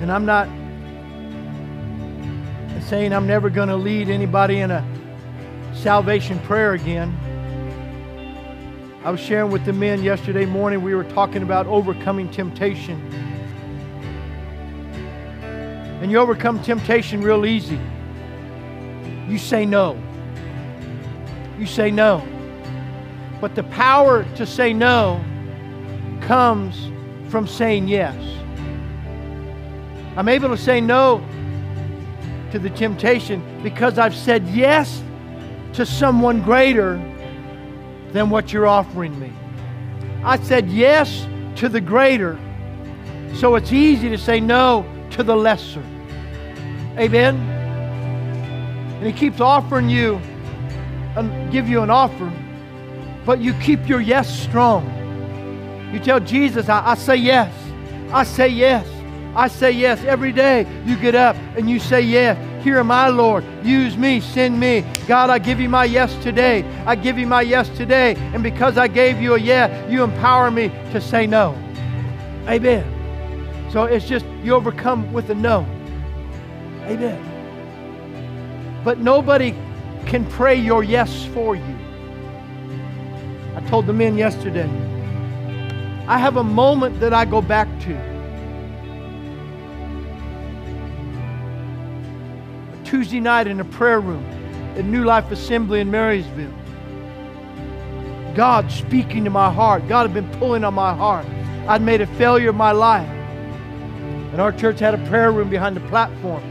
Speaker 1: and I'm not saying I'm never going to lead anybody in a salvation prayer again. I was sharing with the men yesterday morning, we were talking about overcoming temptation. And you overcome temptation real easy. You say no you say no. But the power to say no comes from saying yes. I'm able to say no to the temptation because I've said yes to someone greater than what you're offering me. I said yes to the greater, so it's easy to say no to the lesser. Amen? And He keeps offering you Uh, give you an offer, but you keep your yes strong. You tell Jesus, I, I say yes. I say yes. I say yes. Every day you get up and you say yes. Here am I, Lord. Use me. Send me. God, I give you my yes today. I give you my yes today. And because I gave you a yes, you empower me to say no. Amen. So it's just you overcome with a no. Amen. But nobody can pray your yes for you. I told the men yesterday, I have a moment that I go back to. A Tuesday night in a prayer room at New Life Assembly in Marysville. God speaking to my heart. God had been pulling on my heart. I'd made a failure of my life. And our church had a prayer room behind the platform.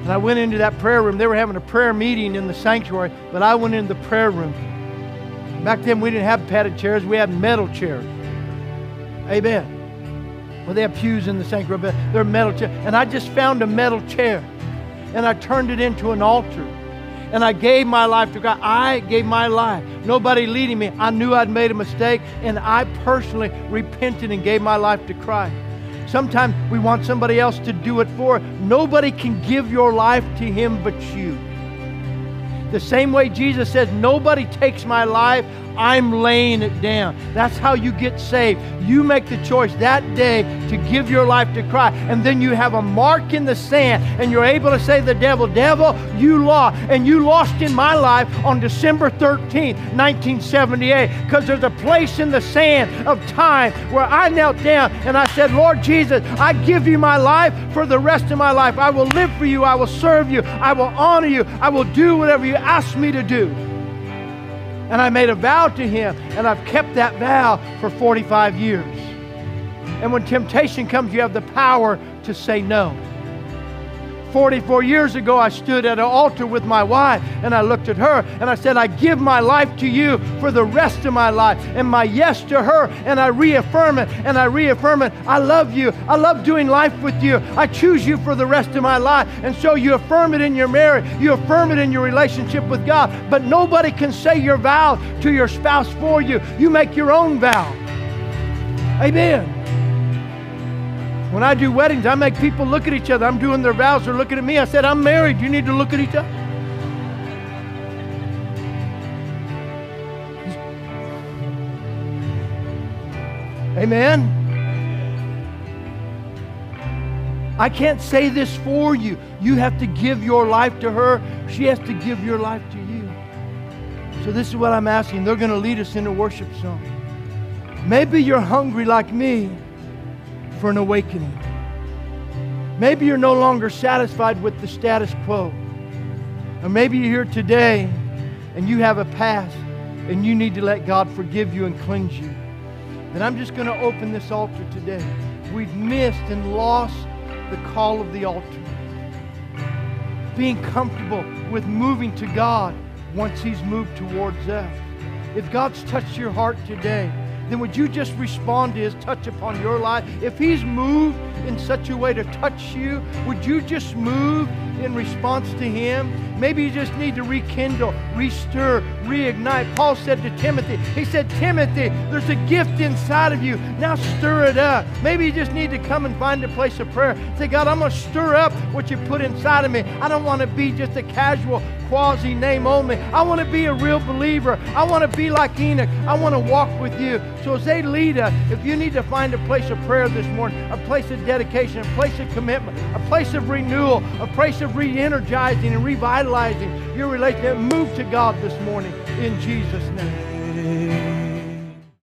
Speaker 1: And I went into that prayer room. They were having a prayer meeting in the sanctuary, but I went into the prayer room. Back then, we didn't have padded chairs, we had metal chairs. Amen. Well, they have pews in the sanctuary, but they're metal chairs. And I just found a metal chair and I turned it into an altar. And I gave my life to God. I gave my life. Nobody leading me. I knew I'd made a mistake, and I personally repented and gave my life to Christ. Sometimes we want somebody else to do it for. Nobody can give your life to Him but you. The same way Jesus says, Nobody takes my life, I'm laying it down. That's how you get saved. You make the choice that day to give your life to Christ. And then you have a mark in the sand and you're able to say to the devil, Devil, you lost. And you lost in my life on December 13, 1978, because there's a place in the sand of time where I knelt down and I said, Lord Jesus, I give you my life for the rest of my life. I will live for you. I will serve you. I will honor you. I will do whatever you ask me to do. And I made a vow to him, and I've kept that vow for 45 years. And when temptation comes, you have the power to say no. 44 years ago, I stood at an altar with my wife and I looked at her and I said, I give my life to you for the rest of my life. And my yes to her, and I reaffirm it and I reaffirm it. I love you. I love doing life with you. I choose you for the rest of my life. And so you affirm it in your marriage, you affirm it in your relationship with God. But nobody can say your vow to your spouse for you. You make your own vow. Amen. When I do weddings, I make people look at each other. I'm doing their vows. They're looking at me. I said, I'm married. You need to look at each other. Amen. I can't say this for you. You have to give your life to her. She has to give your life to you. So, this is what I'm asking. They're going to lead us in a worship song. Maybe you're hungry like me for an awakening. Maybe you're no longer satisfied with the status quo. Or maybe you're here today and you have a past and you need to let God forgive you and cleanse you. Then I'm just going to open this altar today. We've missed and lost the call of the altar. Being comfortable with moving to God once He's moved towards us. If God's touched your heart today, then would you just respond to his touch upon your life? If he's moved in such a way to touch you, would you just move in response to him? Maybe you just need to rekindle, restir, reignite. Paul said to Timothy, he said, Timothy, there's a gift inside of you. Now stir it up. Maybe you just need to come and find a place of prayer. Say, God, I'm going to stir up what you put inside of me. I don't want to be just a casual quasi name only. I want to be a real believer. I want to be like Enoch. I want to walk with you. So as they lead us, if you need to find a place of prayer this morning, a place of dedication, a place of commitment, a place of renewal, a place of re-energizing and revitalizing your relationship, move to God this morning in Jesus' name.